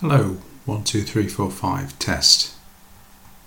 Hello, one, two, three, four, five, test.